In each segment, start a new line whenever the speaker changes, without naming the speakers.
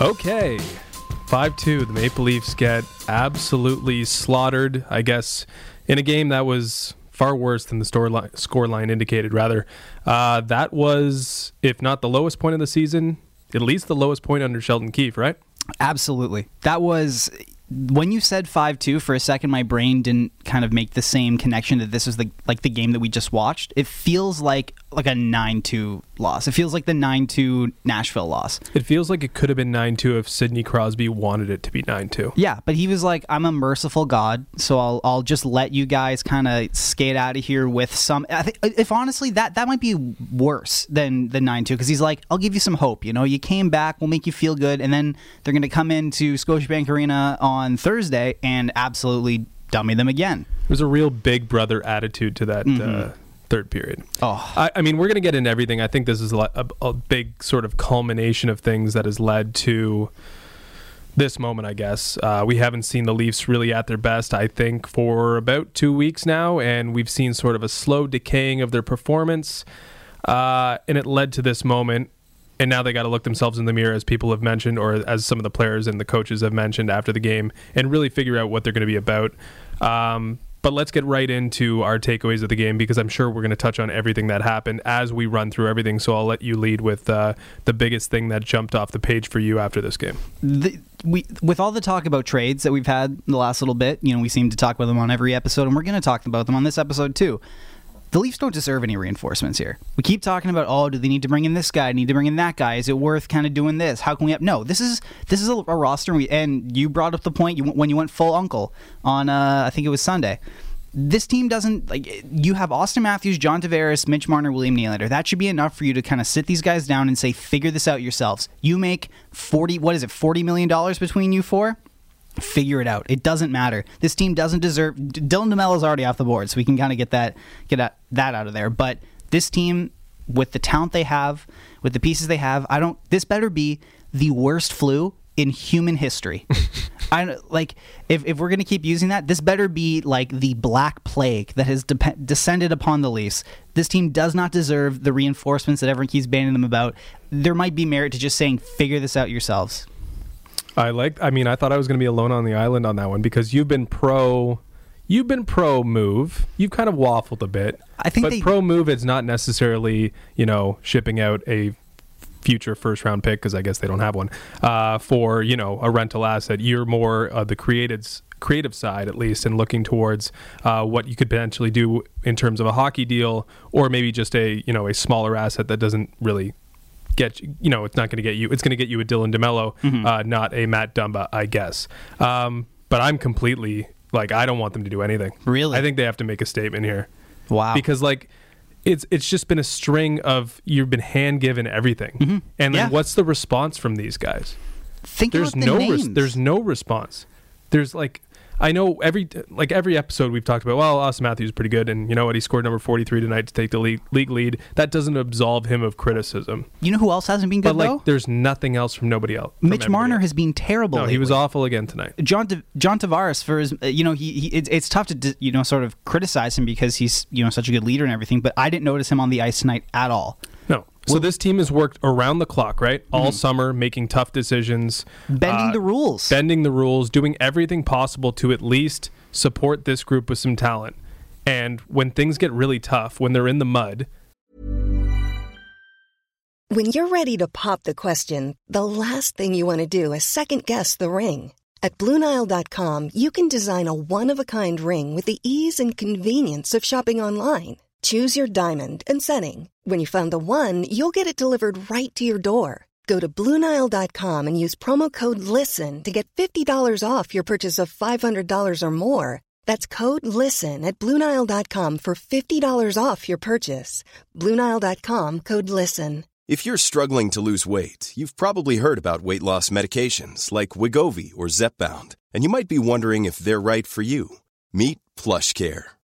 Okay. 5 2. The Maple Leafs get absolutely slaughtered, I guess, in a game that was far worse than the score line indicated, rather. Uh, that was, if not the lowest point of the season, at least the lowest point under Sheldon Keefe, right?
Absolutely. That was when you said 5-2 for a second my brain didn't kind of make the same connection that this was the like the game that we just watched it feels like like a 9-2 loss. It feels like the 9-2 nashville loss.
It feels like it could have been 9 2 if Sidney Crosby wanted it to be 9 2.
yeah but he was like i'm a merciful god so i'll, I'll just let you guys kind of skate out of here with some i think if honestly that that might be worse than the 9-2 because he's like i'll give you some hope you know? You came back we'll make you feel good and then they're going to come into scotiabank arena on thursday and absolutely dummy them again.
There's a real big brother attitude to that uh, third period.
Oh.
I, I mean, we're going to get into everything. I think this is a, a, a big sort of culmination of things that has led to this moment, I guess. Uh, we haven't seen the Leafs really at their best, I think, for about two weeks now, and we've seen sort of a slow decaying of their performance. Uh, and it led to this moment. And now they got to look themselves in the mirror, as people have mentioned, or as some of the players and the coaches have mentioned after the game, and really figure out what they're going to be about. Um, but let's get right into our takeaways of the game because I'm sure we're going to touch on everything that happened as we run through everything. So I'll let you lead with uh, the biggest thing that jumped off the page for you after this game.
the, we with all the talk about trades that we've had the last little bit, you know, we seem to talk about them on every episode, and we're going to talk about them on this episode too. The Leafs don't deserve any reinforcements here. We keep talking about, oh, do they need to bring in this guy? Need to bring in that guy? Is it worth kind of doing this? How can we? Have, no, this is this is a, a roster. And, we, and you brought up the point you, when you went full uncle on, uh, I think it was Sunday. This team doesn't like. You have Auston Matthews, John Tavares, Mitch Marner, William Nylander. That should be enough for you to kind of sit these guys down and say, figure this out yourselves. You make forty. What is it? Forty million dollars between you four figure it out. It doesn't matter. This team doesn't deserve. Dylan DeMelo's already off the board, so we can kind of get that get that, that out of there. But this team, with the talent they have, with the pieces they have, I don't. This better be the worst flu in human history. I like if if we're gonna keep using that, this better be like the black plague that has dep descended upon the Leafs. This team does not deserve the reinforcements that everyone keeps banning them about. There might be merit to just saying, figure this out yourselves.
I like. I mean, I thought I was going to be alone on the island on that one because you've been pro. You've been pro move. You've kind of waffled a bit.
I think
but
they-
pro move is not necessarily you know shipping out a future first round pick because I guess they don't have one uh, for you know a rental asset. You're more uh, the creative creative side at least and looking towards uh, what you could potentially do in terms of a hockey deal or maybe just a you know a smaller asset that doesn't really get you you know it's not going to get you it's going to get you a Dylan DeMelo
Mm-hmm.
uh, not a Matt Dumba I guess um, but I'm completely like I don't want them to do anything
Really?
I think they have to make a statement here
Wow.
because like it's it's just been a string of you've been hand given everything and then
Mm-hmm. Yeah.
what's the response from these guys
think
there's
about the
no res- there's no response there's like I know every like every episode we've talked about. Well, Auston Matthews is pretty good, and you know what? He scored number forty three tonight to take the league, league lead. That doesn't absolve him of criticism.
You know who else hasn't been good
But like,
though?
there's nothing else from nobody else. from
Mitch Marner
else.
has been terrible.
No, he was awful again tonight.
John Ta- John Tavares for his, you know, he, he it's, it's tough to you know sort of criticize him because he's you know such a good leader and everything. But I didn't notice him on the ice tonight at all.
No. So this team has worked around the clock, right? All summer, making tough decisions,
Mm-hmm. Bending
uh,
the rules.
bending the rules, doing everything possible to at least support this group with some talent. And when things get really tough, when they're in the mud,
When you're ready to pop the question, the last thing you want to do is second guess the ring. At Bluenile.com, you can design a one of a kind ring with the ease and convenience of shopping online. Choose your diamond and setting. When you find the one, you'll get it delivered right to your door. Go to Bluenile.com and use promo code LISTEN to get $50 off your purchase of $500 or more. That's code LISTEN at Bluenile.com for $50 off your purchase. Bluenile.com code LISTEN.
If you're struggling to lose weight, you've probably heard about weight loss medications like Wegovy or Zepbound, and you might be wondering if they're right for you. Meet PlushCare,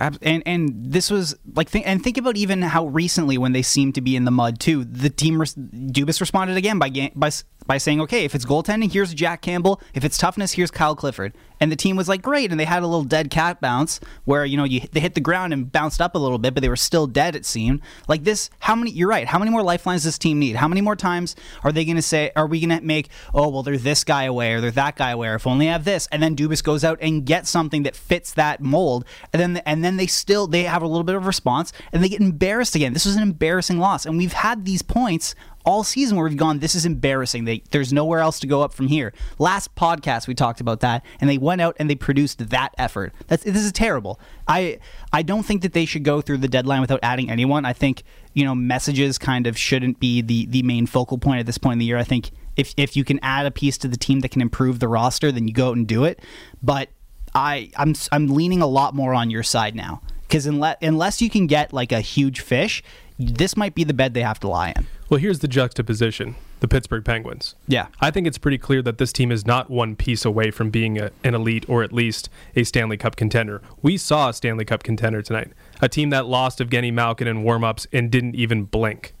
And and this was like th- and think about even how recently when they seemed to be in the mud too. The team res- Dubas responded again by ga- by by saying, "Okay, if it's goaltending, here's Jack Campbell. If it's toughness, here's Kyle Clifford." And the team was like, "Great!" And they had a little dead cat bounce where you know you they hit the ground and bounced up a little bit, but they were still dead. It seemed like this. How many? You're right. How many more lifelines does this team need? How many more times are they going to say? Are we going to make? Oh well, they're this guy away or they're that guy away. Or if only I have this, and then Dubas goes out and gets something that fits that mold, and then and then they still they have a little bit of response and they get embarrassed again. This was an embarrassing loss, and we've had these points all season where we've gone, this is embarrassing. They, there's nowhere else to go up from here. Last podcast we talked about that, and they went out and they produced that effort. That's this is terrible. I I don't think that they should go through the deadline without adding anyone. I think you know messages kind of shouldn't be the the main focal point at this point in the year. I think if if you can add a piece to the team that can improve the roster, then you go out and do it. But I I'm I'm leaning a lot more on your side now because unless unless you can get like a huge fish, this might be the bed they have to lie in.
Well, here's the juxtaposition the Pittsburgh Penguins.
Yeah.
I think it's pretty clear that this team is not one piece away from being a, an elite or at least a Stanley Cup contender. We saw a Stanley Cup contender tonight, a team that lost Evgeny Malkin in warmups and didn't even blink.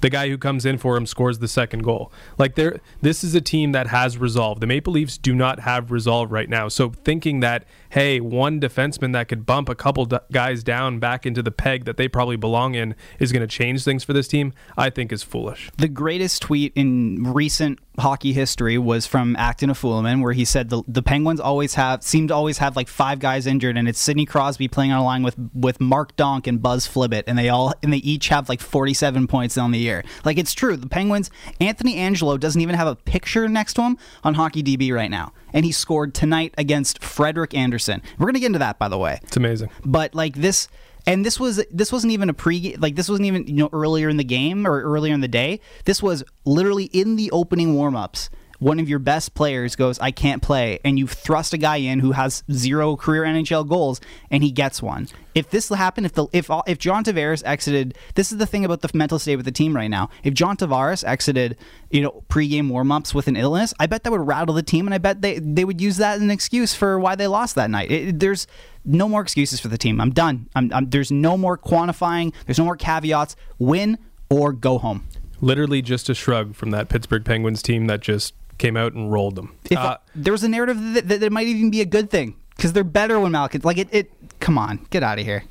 The guy who comes in for him scores the second goal. Like there, this is a team that has resolve. The Maple Leafs do not have resolve right now. So thinking that hey, one defenseman that could bump a couple guys down back into the peg that they probably belong in is going to change things for this team, I think is foolish.
The greatest tweet in recent hockey history was from Acton Afulaman, where he said the, the Penguins always have seem to always have like five guys injured, and it's Sidney Crosby playing on a line with with Mark Donk and Buzz Flibbit, and they all and they each have like 47 points on the year. Like it's true, the Penguins. Anthony Angello doesn't even have a picture next to him on Hockey DB right now, and he scored tonight against Frederik Andersen. We're gonna get into that, by the way.
It's amazing.
But like this, and this was this wasn't even a pre like this wasn't even you know earlier in the game or earlier in the day. This was literally in the opening warmups. One of your best players goes, "I can't play," and you thrust a guy in who has zero career NHL goals, and he gets one. If this happened, if the if if John Tavares exited, this is the thing about the mental state with the team right now. If John Tavares exited, you know, pregame warmups with an illness, I bet that would rattle the team, and I bet they they would use that as an excuse for why they lost that night. It, there's no more excuses for the team. I'm done. I'm, I'm, there's no more quantifying. There's no more caveats. Win or go home.
Literally just a shrug from that Pittsburgh Penguins team that just came out and rolled them.
If
Uh,
there was a narrative that, that it might even be a good thing because they're better when Malkin. Like it, it. Come on, get out of here.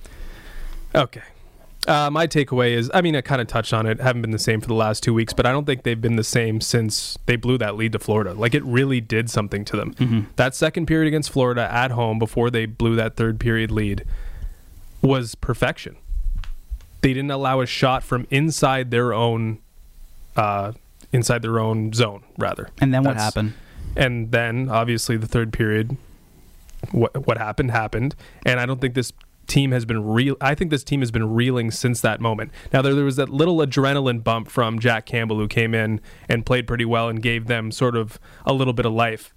Okay. Uh, my takeaway is, I mean, I kind of touched on it. Haven't been the same for the last two weeks, but I don't think they've been the same since they blew that lead to Florida. Like it really did something to them. That second period against Florida at home before they blew that third period lead was perfection. They didn't allow a shot from inside their own, uh, inside their own zone. Rather,
And then what happened?
and then obviously the third period what what happened happened. And i don't think this team has been real i think this team has been reeling since that moment. Now there, there was that little adrenaline bump from jack campbell who came in and played pretty well and gave them sort of a little bit of life.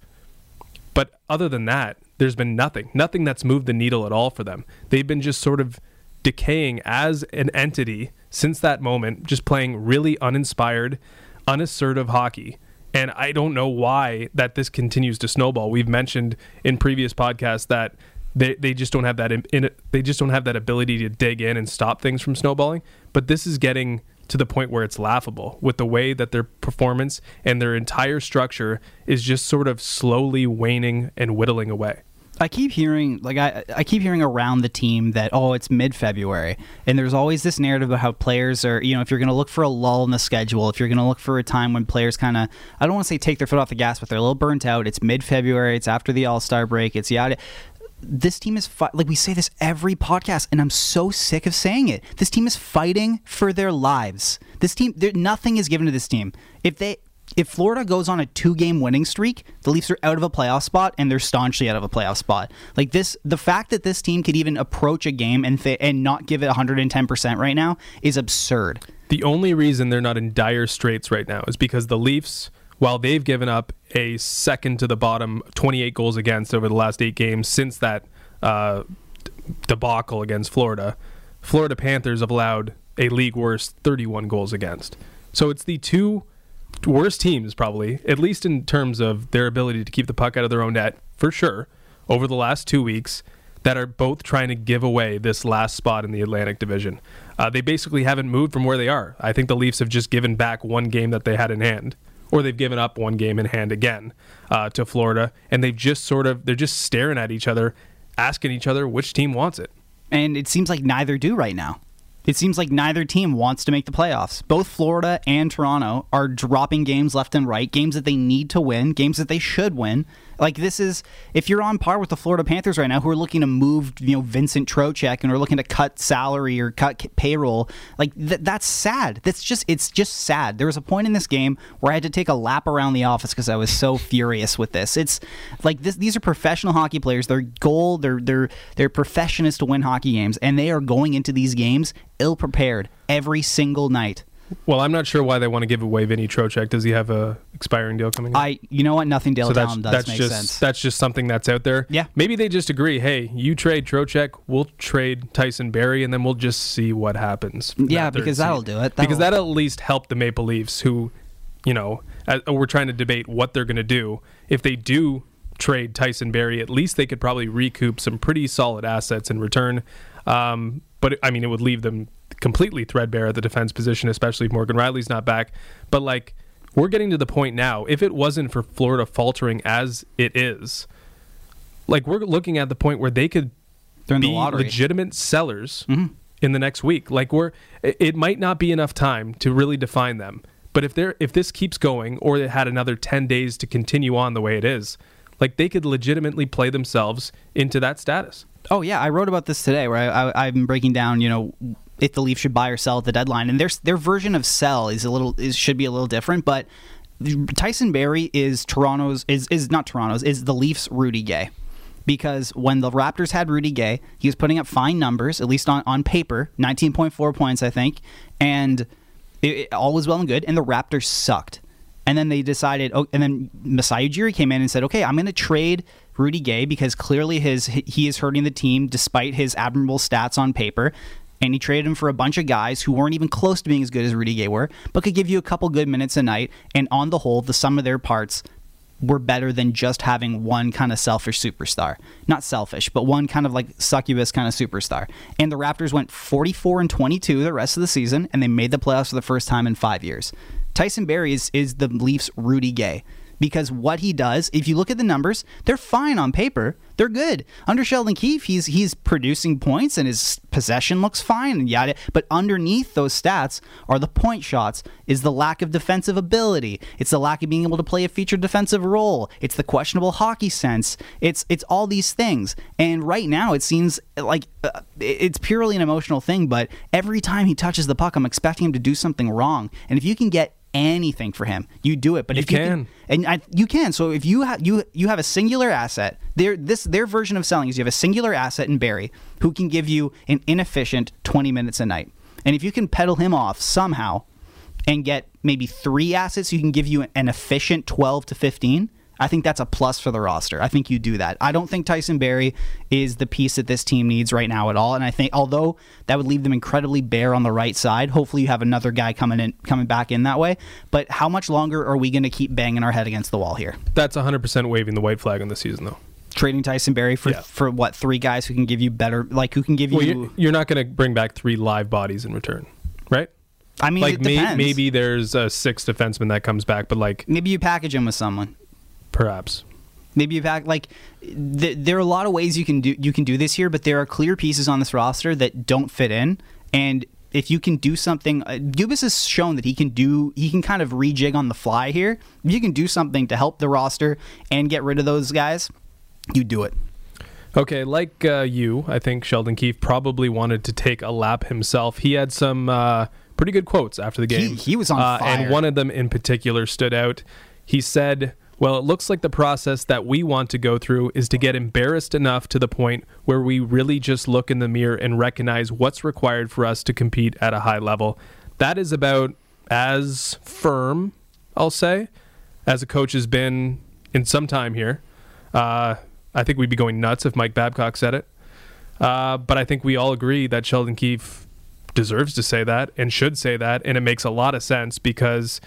But other than that there's been nothing. Nothing that's moved the needle at all for them. They've been just sort of decaying as an entity since that moment just playing really uninspired unassertive hockey and I don't know why that this continues to snowball. We've mentioned in previous podcasts that they, they just don't have that in, in they just don't have that ability to dig in and stop things from snowballing. But this is getting to the point where it's laughable with the way that their performance and their entire structure is just sort of slowly waning and whittling away.
I keep hearing like I I keep hearing around the team that oh it's mid February and there's always this narrative about how players are you know if you're going to look for a lull in the schedule if you're going to look for a time when players kind of I don't want to say take their foot off the gas but they're a little burnt out. It's mid February it's after the All Star break. It's yada. This team is fi- like we say this every podcast and i'm so sick of saying it. This team is fighting for their lives. This team nothing is given to this team. If they if Florida goes on a two game winning streak, the Leafs are out of a playoff spot and they're staunchly out of a playoff spot. Like this, the fact that this team could even approach a game and th- and not give it 110% right now is absurd.
The only reason they're not in dire straits right now is because the Leafs, while they've given up a second to the bottom, 28 goals against over the last eight games since that uh, debacle against Florida, Florida Panthers have allowed a league worst 31 goals against. So it's the two worst teams, probably, at least in terms of their ability to keep the puck out of their own net, for sure, over the last two weeks. that are both trying to give away this last spot in the Atlantic Division. Uh, they basically haven't moved from where they are. I think the Leafs have just given back one game that they had in hand, or they've given up one game in hand again uh, to Florida, and they've just sort of they're just staring at each other, asking each other which team wants it.
And it seems like neither do right now. It seems like neither team wants to make the playoffs. Both Florida and Toronto are dropping games left and right, games that they need to win, games that they should win. Like this is if you're on par with the Florida Panthers right now, who are looking to move, you know, Vincent Trocheck and are looking to cut salary or cut payroll, like th- that's sad. That's just it's just sad. There was a point in this game where I had to take a lap around the office because I was so furious with this. It's like this. These are professional hockey players. Their goal, they're they're they're to win hockey games, and they are going into these games ill prepared every single night.
Well, I'm not sure why they want to give away Vinny Trocheck. Does he have a expiring deal coming? Up?
I, you know what, nothing Dale
so that's,
does
that's
make
just,
sense.
That's just something that's out there.
Yeah.
Maybe they just agree. Hey, you trade Trocheck, we'll trade Tyson Barrie, and then we'll just see what happens.
Yeah,
that
because that'll do it.
because
That'll-
that'll at least help the Maple Leafs, who, you know, uh, we're trying to debate what they're going to do. If they do trade Tyson Barrie, at least they could probably recoup some pretty solid assets in return. Um, but I mean, it would leave them completely threadbare at the defense position, especially if Morgan Rielly's not back. But like, we're getting to the point now. If it wasn't for Florida faltering as it is, like we're looking at the point where they could
They're
be.
Mm-hmm.
legitimate sellers in the next week. Like we're, it might not be enough time to really define them. But if they're if this keeps going, or it had another ten days to continue on the way it is, like they could legitimately play themselves into that status.
Oh yeah, I wrote about this today where I, I, I'm breaking down, you know, if the Leafs should buy or sell at the deadline, and their their version of sell is a little is should be a little different, but Tyson Barrie is Toronto's is is not Toronto's is the Leafs Rudy Gay. Because when the Raptors had Rudy Gay, he was putting up fine numbers, at least on, on paper, 19.4 points, I think, and it, it- all was well and good, and the Raptors sucked. And then they decided, oh, and then Masai Ujiri came in and said, okay, I'm going to trade Rudy Gay because clearly his he is hurting the team despite his admirable stats on paper. And he traded him for a bunch of guys who weren't even close to being as good as Rudy Gay were, but could give you a couple good minutes a night. And on the whole, the sum of their parts were better than just having one kind of selfish superstar. Not selfish, but one kind of like succubus kind of superstar. And the Raptors went 44 and 22 the rest of the season, and they made the playoffs for the first time in five years. Tyson Barrie is, is the Leafs' Rudy Gay. Because what he does, if you look at the numbers, they're fine on paper. They're good. Under Sheldon Keefe, he's he's producing points and his possession looks fine and yada. But underneath those stats are the point shots, is the lack of defensive ability. It's the lack of being able to play a featured defensive role. It's the questionable hockey sense. It's it's all these things. And right now, it seems like uh, it's purely an emotional thing. But every time he touches the puck, I'm expecting him to do something wrong. And if you can get anything for him, you do it. But
You
if you
can.
and I, you can. So if you have you you have a singular asset, their this their version of selling is you have a singular asset in Barrie who can give you an inefficient twenty minutes a night, and if you can pedal him off somehow, and get maybe three assets, you can give you an efficient twelve to fifteen. I think that's a plus for the roster. I think you do that. I don't think Tyson Barrie is the piece that this team needs right now at all. And I think although that would leave them incredibly bare on the right side, hopefully you have another guy coming in coming back in that way. But how much longer are we going to keep banging our head against the wall here?
That's 100% waving the white flag on the season, though.
Trading Tyson Barrie for
Yeah.
for what three guys who can give you better, like who can give you?
Well, you're, you're not going to bring back three live bodies in return, right?
I mean,
like
it
may, maybe there's a sixth defenseman that comes back, but like
maybe you package him with someone.
Perhaps.
Maybe pack like th- there are a lot of ways you can do you can do this here, but there are clear pieces on this roster that don't fit in. And if you can do something, uh, Dubas has shown that he can do he can kind of rejig on the fly here. If you can do something to help the roster and get rid of those guys, you do it.
Okay, like uh, you, I think Sheldon Keefe probably wanted to take a lap himself. He had some uh, pretty good quotes after the game.
he was on
uh,
fire.
And one of them in particular stood out. He said, Well, it looks like the process that we want to go through is to get embarrassed enough to the point where we really just look in the mirror and recognize what's required for us to compete at a high level. That is about as firm, I'll say, as a coach has been in some time here. Uh, I think we'd be going nuts if Mike Babcock said it. Uh, but I think we all agree that Sheldon Keefe deserves to say that and should say that. And it makes a lot of sense because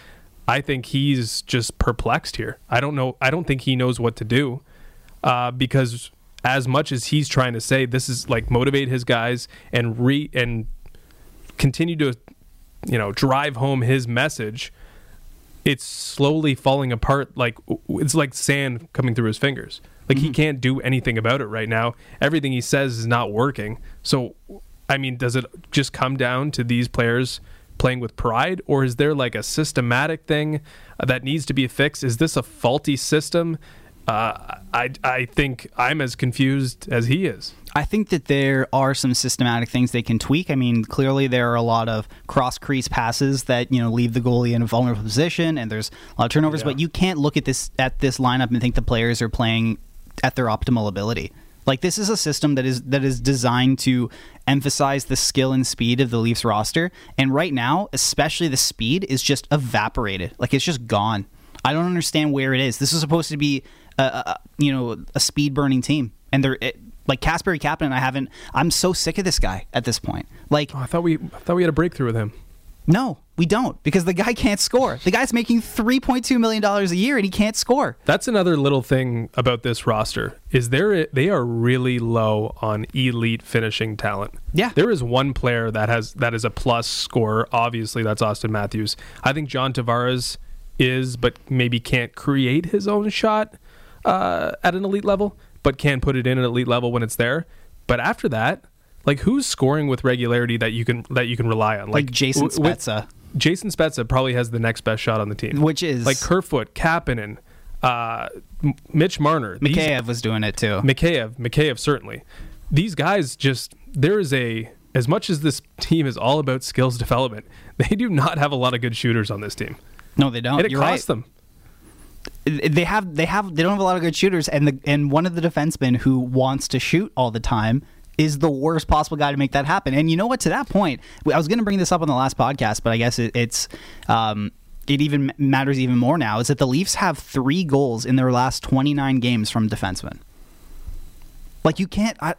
I think he's just perplexed here. I don't know. I don't think he knows what to do uh, because as much as he's trying to say this is like motivate his guys and re and continue to you know drive home his message it's slowly falling apart like it's like sand coming through his fingers like he can't do anything about it right now everything he says is not working so i mean does it just come down to these players playing with pride or is there like a systematic thing that needs to be fixed is this a faulty system uh, I, I think I'm as confused as he is.
I think that there are some systematic things they can tweak. I mean, clearly there are a lot of cross crease passes that you know leave the goalie in a vulnerable position, and there's a lot of turnovers.
Yeah.
But you can't look at this at this lineup and think the players are playing at their optimal ability. Like this is a system that is that is designed to emphasize the skill and speed of the Leafs roster, and right now, especially the speed is just evaporated. Like it's just gone. I don't understand where it is. This is supposed to be, a, a, you know, a speed burning team, and they're it, like Kasperi Kapanen. I haven't. I'm so sick of this guy at this point. Like,
Oh, I thought we I thought we had a breakthrough with him.
no, we don't because the guy can't score. The guy's making 3.2 million dollars a year and he can't score.
That's another little thing about this roster is there they are really low on elite finishing talent.
Yeah.
There is one player that has that is a plus scorer. Obviously, that's Auston Matthews. I think John Tavares is, but maybe can't create his own shot uh, at an elite level, but can put it in an elite level when it's there. But after that, like who's scoring with regularity that you can that you can rely on?
Like Jason
w- with-
Spezza.
Jason Spezza probably has the next best shot on the team,
Which is-
like Kerfoot, Kapanen, uh, Mitch Marner, These-
Mikheyev was doing it too.
Mikheyev, Mikheyev certainly. These guys just there is a as much as this team is all about skills development, they do not have a lot of good shooters on this team,
No, they don't.
and it
You're
costs
right.
them.
They have they have they don't have a lot of good shooters, and the and one of the defensemen who wants to shoot all the time is the worst possible guy to make that happen. And you know what? To that point, I was going to bring this up on the last podcast, but I guess it, it's. Um, it even matters even more now is that the Leafs have three goals in their last 29 games from defensemen. Like you can't. I,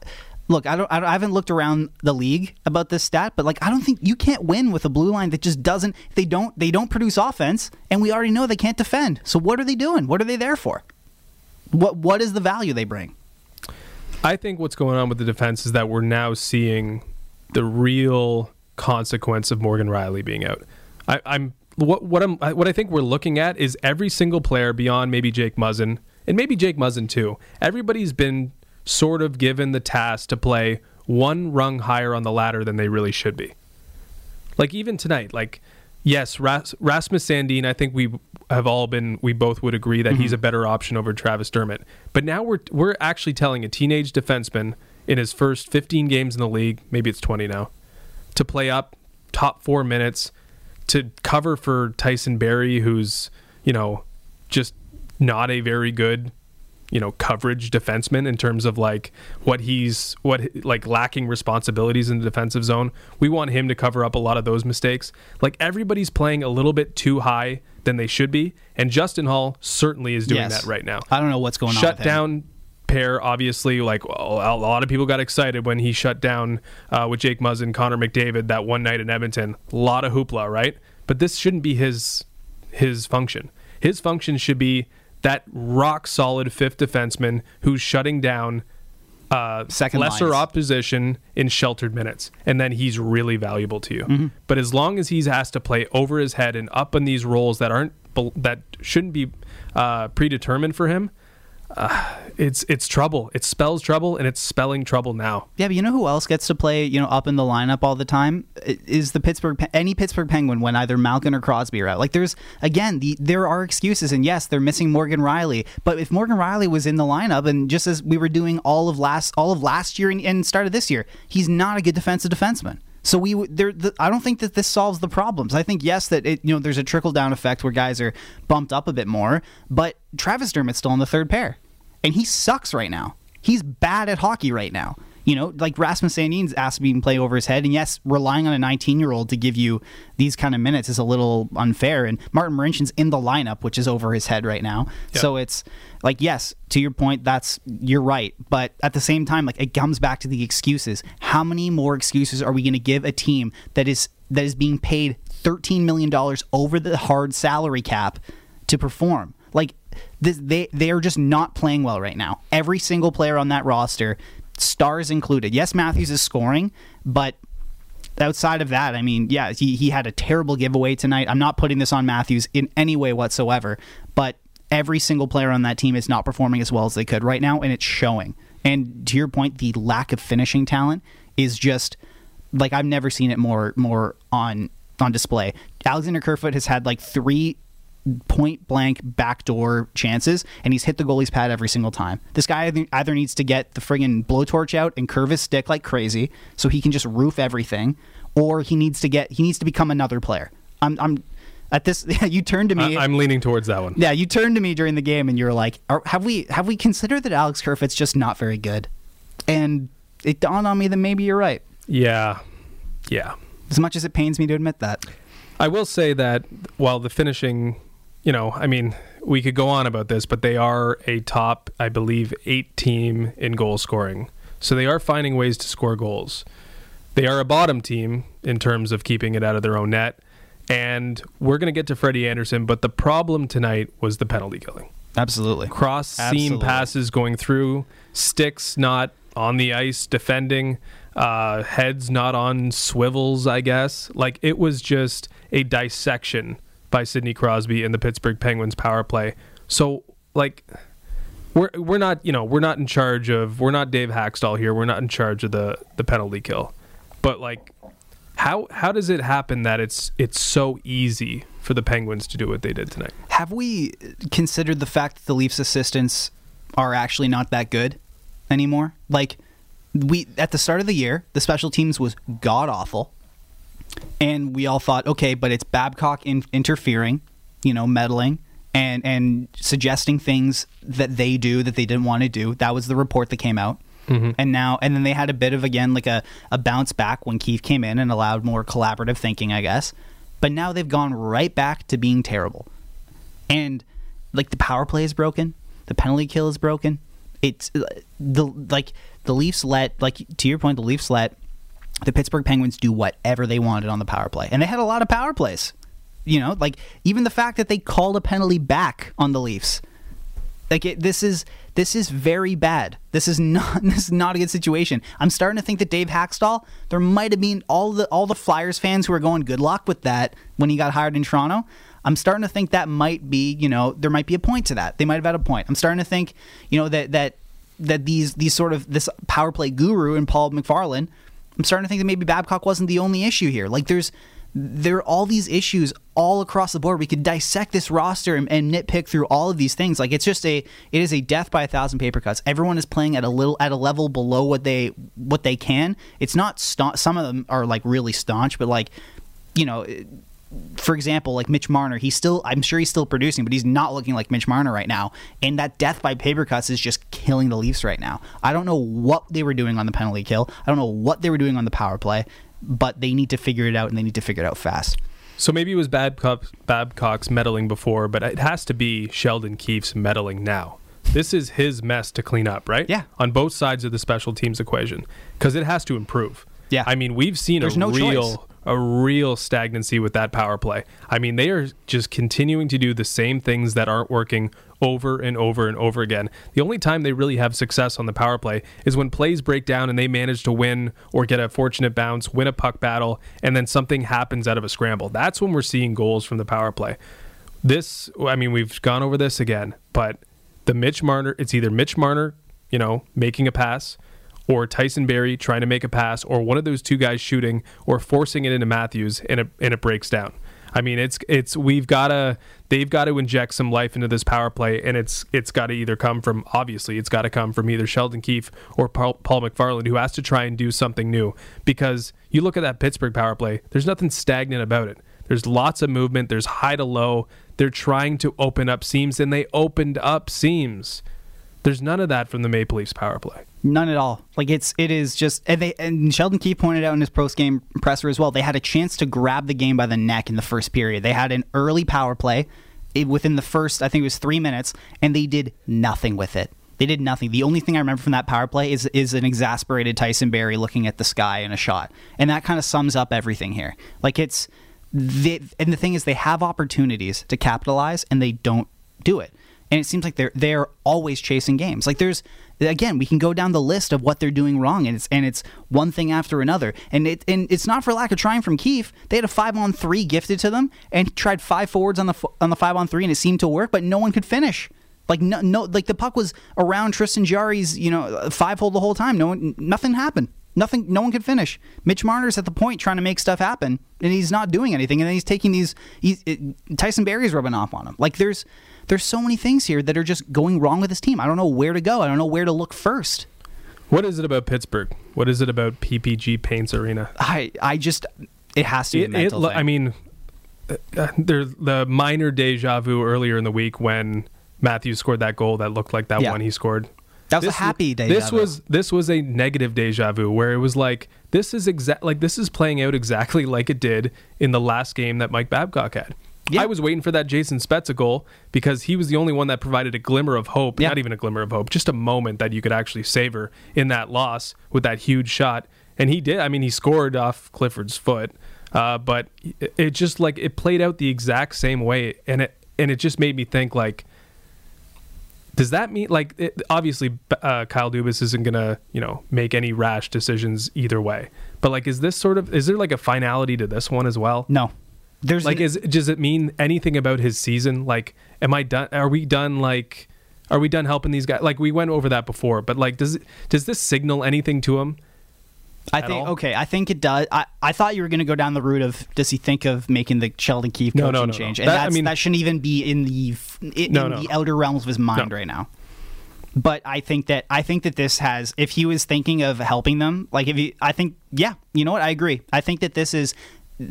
look, I don't. I don't- I haven't looked around the league about this stat, but like I don't think you can't win with a blue line that just doesn't. They don't. They don't produce offense, and we already know they can't defend. So what are they doing? What are they there for? What What is the value they bring?
I think what's going on with the defense is that we're now seeing the real consequence of Morgan Rielly being out. I, I'm what what I'm what I think we're looking at is every single player beyond maybe Jake Muzzin and maybe Jake Muzzin too. Everybody's been sort of given the task to play one rung higher on the ladder than they really should be. Like even tonight, like yes, Ras- Rasmus Sandin, I think we have all been we both would agree that he's mm-hmm. a better option over Travis Dermott. But now we're we're actually telling a teenage defenseman in his first 15 games in the league, maybe it's 20 now, to play up top 4 minutes to cover for Tyson Barrie who's, you know, just not a very good you know coverage defenseman in terms of like what he's what like lacking responsibilities in the defensive zone. We want him to cover up a lot of those mistakes. Like everybody's playing a little bit too high than they should be and Justin Holl certainly is doing
Yes.
that right now.
I don't know what's going on.
shut down pair obviously like a a lot of people got excited when he shut down uh, with jake muzzin connor mcdavid that one night in edmonton. A lot of hoopla right? But this shouldn't be his his function. His function should be that rock solid fifth defenseman who's shutting down uh,
Second
lesser
lines.
opposition in sheltered minutes, and then he's really valuable to you.
Mm-hmm.
But as long as he's asked to play over his head and up in these roles that aren't that shouldn't be uh, predetermined for him, uh, it's it's trouble. It spells trouble, and it's spelling trouble now.
Yeah, but you know who else gets to play, you know, up in the lineup all the time is the Pittsburgh any Pittsburgh Penguin when either Malkin or Crosby are out. Like there's again, the there are excuses and yes, they're missing Morgan Rielly, but if Morgan Rielly was in the lineup and just as we were doing all of last all of last year and, and started this year, he's not a good defensive defenseman. So we there. The, I don't think that this solves the problems. I think yes, that it you know there's a trickle down effect where guys are bumped up a bit more, but Travis Dermott's still in the third pair, and he sucks right now. He's bad at hockey right now. You know, like Rasmus Sandin's asked to play over his head, and yes, relying on a 19 year old to give you these kind of minutes is a little unfair. And Martin Marincin's in the lineup, which is over his head right now. So it's like, yes, to your point, that's you're right, but at the same time, like it comes back to the excuses. How many more excuses are we going to give a team that is that is being paid 13 million dollars over the hard salary cap to perform? Like this, they they are just not playing well right now. Every single player on that roster, stars included. Yes, Matthews is scoring, but outside of that, I mean, yeah, he, he had a terrible giveaway tonight. I'm not putting this on Matthews in any way whatsoever, but every single player on that team is not performing as well as they could right now, and it's showing. And to your point, the lack of finishing talent is just like I've never seen it more more on on display. Alexander Kerfoot has had like three point blank backdoor chances, and he's hit the goalie's pad every single time. This guy either needs to get the friggin' blowtorch out and curve his stick like crazy, so he can just roof everything, or he needs to get he needs to become another player. I'm I'm at this. you turned to me.
I, am leaning towards that one.
Yeah, you turned to me during the game, and you're like, "Have we have we considered that Alex Kerfoot's just not very good?" And it dawned on me that maybe you're right.
Yeah, yeah.
As much as it pains me to admit that.
I will say that while the finishing you know, I mean, we could go on about this, but they are a top, I believe, eight team in goal scoring. So they are finding ways to score goals. They are a bottom team in terms of keeping it out of their own net. And we're going to get to Freddie Andersen, but the problem tonight was the penalty killing.
Absolutely.
Cross seam passes going through, sticks not on the ice defending, uh, heads not on swivels, I guess. Like it was just a dissection by Sidney Crosby in the Pittsburgh Penguins power play. So like we're we're not you know we're not in charge of we're not Dave Hakstol here. We're not in charge of the the penalty kill. But like how how does it happen that it's it's so easy for the Penguins to do what they did tonight?
Have we considered the fact that the Leafs assistants are actually not that good anymore? Like we at the start of the year, the special teams was god awful and we all thought, okay, but it's Babcock in- interfering, you know, meddling and and suggesting things that they do that they didn't want to do. That was the report that came out. Mm-hmm. And now, and then they had a bit of again like a, a bounce back when Keefe came in and allowed more collaborative thinking, I guess. But now they've gone right back to being terrible. And like the power play is broken, the penalty kill is broken. It's the like the Leafs let like to your point, the Leafs let the Pittsburgh Penguins do whatever they wanted on the power play. And they had a lot of power plays. You know, like even the fact that they called a penalty back on the Leafs. Like it, this is this is very bad. This is not this is not a good situation. I'm starting to think that Dave Hakstol, there might have been all the all the Flyers fans who are going good luck with that when he got hired in Toronto. I'm starting to think that might be, you know, there might be a point to that. They might have had a point. I'm starting to think, you know, that that that these these sort of this power play guru and Paul McFarland I'm starting to think that maybe Babcock wasn't the only issue here. Like there's there are all these issues all across the board. We could dissect this roster and, and, nitpick through all of these things. Like it's just a it is a death by a thousand paper cuts. Everyone is playing at a little at a level below what they what they can. It's not staunch. Some of them are like really staunch, but like you know for example, like Mitch Marner, he's still, I'm sure he's still producing, but he's not looking like Mitch Marner right now. And that death by paper cuts is just killing the Leafs right now. I don't know what they were doing on the penalty kill. I don't know what they were doing on the power play, but they need to figure it out and they need to figure it out fast.
So maybe it was Babcock, Babcock's meddling before, but it has to be Sheldon Keefe's meddling now. This is his mess to clean up, right?
Yeah.
On both sides of the special teams equation, because it has to improve.
Yeah.
I mean, we've seen There's a no real. Choice a real stagnancy with that power play. I mean, they are just continuing to do the same things that aren't working over and over and over again. The only time they really have success on the power play is when plays break down and they manage to win or get a fortunate bounce, win a puck battle, and then something happens out of a scramble. That's when we're seeing goals from the power play. This, I mean, we've gone over this again, but the Mitch Marner, it's either Mitch Marner, you know, making a pass or Tyson Barrie trying to make a pass, or one of those two guys shooting, or forcing it into Matthews, and it and it breaks down. I mean, it's it's we've got to they've got to inject some life into this power play, and it's it's got to either come from obviously it's got to come from either Sheldon Keefe or Paul, Paul McFarland, who has to try and do something new. Because you look at that Pittsburgh power play, there's nothing stagnant about it. There's lots of movement. There's high to low. They're trying to open up seams, and they opened up seams. There's none of that from the Maple Leafs power play.
None at all. Like it's it is just and they and Sheldon Keefe pointed out in his post game presser as well. They had a chance to grab the game by the neck in the first period. They had an early power play eh, within the first I think it was three minutes, and they did nothing with it. They did nothing. The only thing I remember from that power play is is an exasperated Tyson Barrie looking at the sky in a shot, and that kind of sums up everything here. Like it's they, and the thing is they have opportunities to capitalize and they don't do it. And it seems like they're they're always chasing games. Like there's again, we can go down the list of what they're doing wrong, and it's and it's one thing after another. And it and it's not for lack of trying from Keefe. They had a five on three gifted to them, and he tried five forwards on the on the five on three, and it seemed to work, but no one could finish. Like no, no, like the puck was around Tristan Jarry's, you know, uh, five hole the whole time. No one, nothing happened. Nothing, no one could finish. Mitch Marner's at the point trying to make stuff happen, and he's not doing anything. And then he's taking these. He's, it, Tyson Barrie's rubbing off on him. Like there's, there's so many things here that are just going wrong with this team. I don't know where to go. I don't know where to look first.
What is it about Pittsburgh? What is it about PPG Paints Arena?
I, I just, it has to be
It, it,
mental thing.
I mean, uh, there's the minor deja vu earlier in the week when Matthews scored that goal that looked like that
Yeah.
one he scored.
that was
This
a happy day.
This was this was a negative deja vu where it was like this is exact like this is playing out exactly like it did in the last game that Mike Babcock had.
Yeah.
I was waiting for that Jason Spezza goal because he was the only one that provided a glimmer of hope,
Yeah.
not even a glimmer of hope, just a moment that you could actually savor in that loss with that huge shot. And he did. I mean, he scored off Clifford's foot, uh, but it, it just like it played out the exact same way, and it and it just made me think like does that mean like it, obviously uh, Kyle Dubas isn't gonna you know make any rash decisions either way but like is this sort of is there like a finality to this one as well
no. There's
like is does it mean anything about his season like am I done are we done like are we done helping these guys like we went over that before but like does it does this signal anything to him
I think
all?
okay. I think it does. I, I thought you were going to go down the route of does he think of making the Sheldon Keefe
No,
coaching
no, no, no.
change, and
That- I mean-
that shouldn't even be in the in,
No,
in
no.
the outer realms of his mind
No.
right now. But I think that I think that this has if he was thinking of helping them, like if he, I think yeah, you know what? I agree. I think that this is.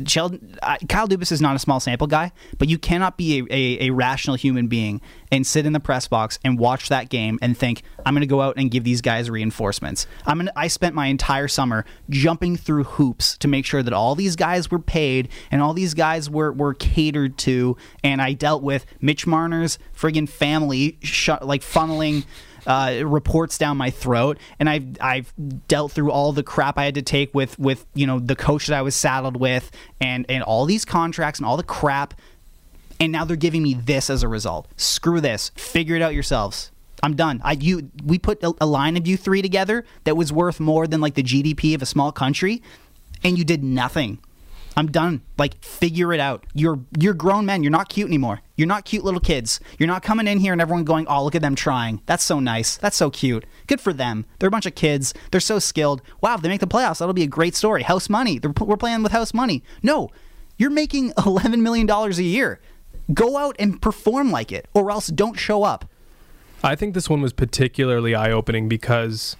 Sheldon, Kyle Dubas is not a small sample guy, but you cannot be a, a, a rational human being and sit in the press box and watch that game and think, I'm going to go out and give these guys reinforcements. I'm gonna, I spent my entire summer jumping through hoops to make sure that all these guys were paid and all these guys were, were catered to. And I dealt with Mitch Marner's friggin' family, sh- like funneling uh, reports down my throat, and I've I've dealt through all the crap I had to take with with you know the coach that I was saddled with, and and all these contracts and all the crap, and now they're giving me this as a result. Screw this. Figure it out yourselves. I'm done. I you we put a, a line of you three together that was worth more than like the GDP of a small country, and you did nothing. I'm done. Like, figure it out. You're you're grown men. You're not cute anymore. You're not cute little kids. You're not coming in here and everyone going, "Oh, look at them trying. That's so nice. That's so cute. Good for them. They're a bunch of kids. They're so skilled. Wow, if they make the playoffs, that'll be a great story. House money. They're, we're playing with house money. No, you're making 11 million dollars a year. Go out and perform like it, or else don't show up.
I think this one was particularly eye opening because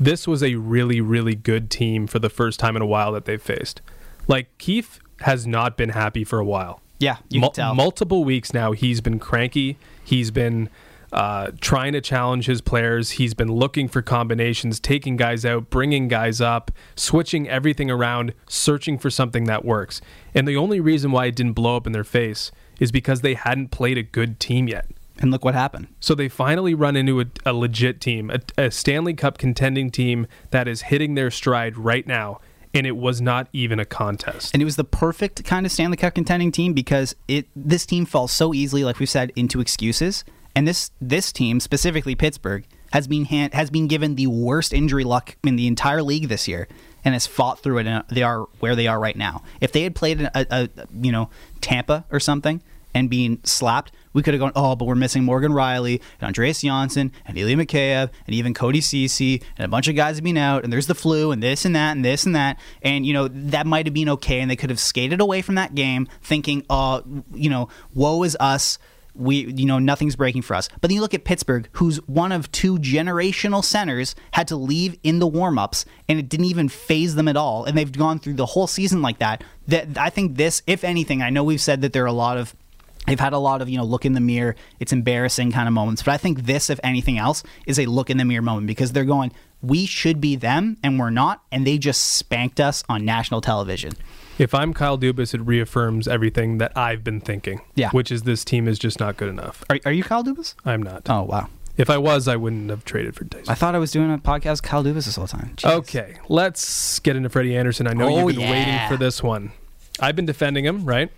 this was a really, really good team for the first time in a while that they've faced. Like, Keefe has not been happy for a while.
Yeah, you
Mul-
can tell.
Multiple weeks now, he's been cranky. He's been uh, trying to challenge his players. He's been looking for combinations, taking guys out, bringing guys up, switching everything around, searching for something that works. And the only reason why it didn't blow up in their face is because they hadn't played a good team yet.
and look what happened.
So they finally run into a, a legit team, a, a Stanley Cup contending team that is hitting their stride right now, and it was not even a contest.
and it was the perfect kind of Stanley Cup contending team because it this team falls so easily, like we said, into excuses. And this this team, specifically Pittsburgh, has been hand, has been given the worst injury luck in the entire league this year, and has fought through it. And they are where they are right now. If they had played a, a, you know Tampa or something and being slapped, we could have gone, oh, but we're missing Morgan Rielly and Andreas Johnsson and Ilya Mikheyev and even Cody Cece and a bunch of guys have been out and there's the flu and this and that and this and that. And, you know, that might have been okay and they could have skated away from that game thinking, oh, you know, woe is us. We, you know, nothing's breaking for us. But then you look at Pittsburgh, who's one of two generational centers, had to leave in the warm-ups, and it didn't even phase them at all. And they've gone through the whole season like that. That I think this, if anything, I know we've said that there are a lot of They've had a lot of, you know, look in the mirror, it's embarrassing kind of moments. But I think this, if anything else, is a look in the mirror moment because they're going, we should be them and we're not. And they just spanked us on national television.
If I'm Kyle Dubas, it reaffirms everything that I've been thinking.
Yeah.
Which is this team is just not good enough.
Are, are you Kyle Dubas?
I'm not.
Oh, wow.
If I was, I wouldn't have traded for Tyson.
I thought I was doing a podcast with Kyle Dubas this whole time. Jeez.
Okay, let's get into Freddie Andersen. I know
Oh,
you've been
yeah.
waiting for this one. I've been defending him, right?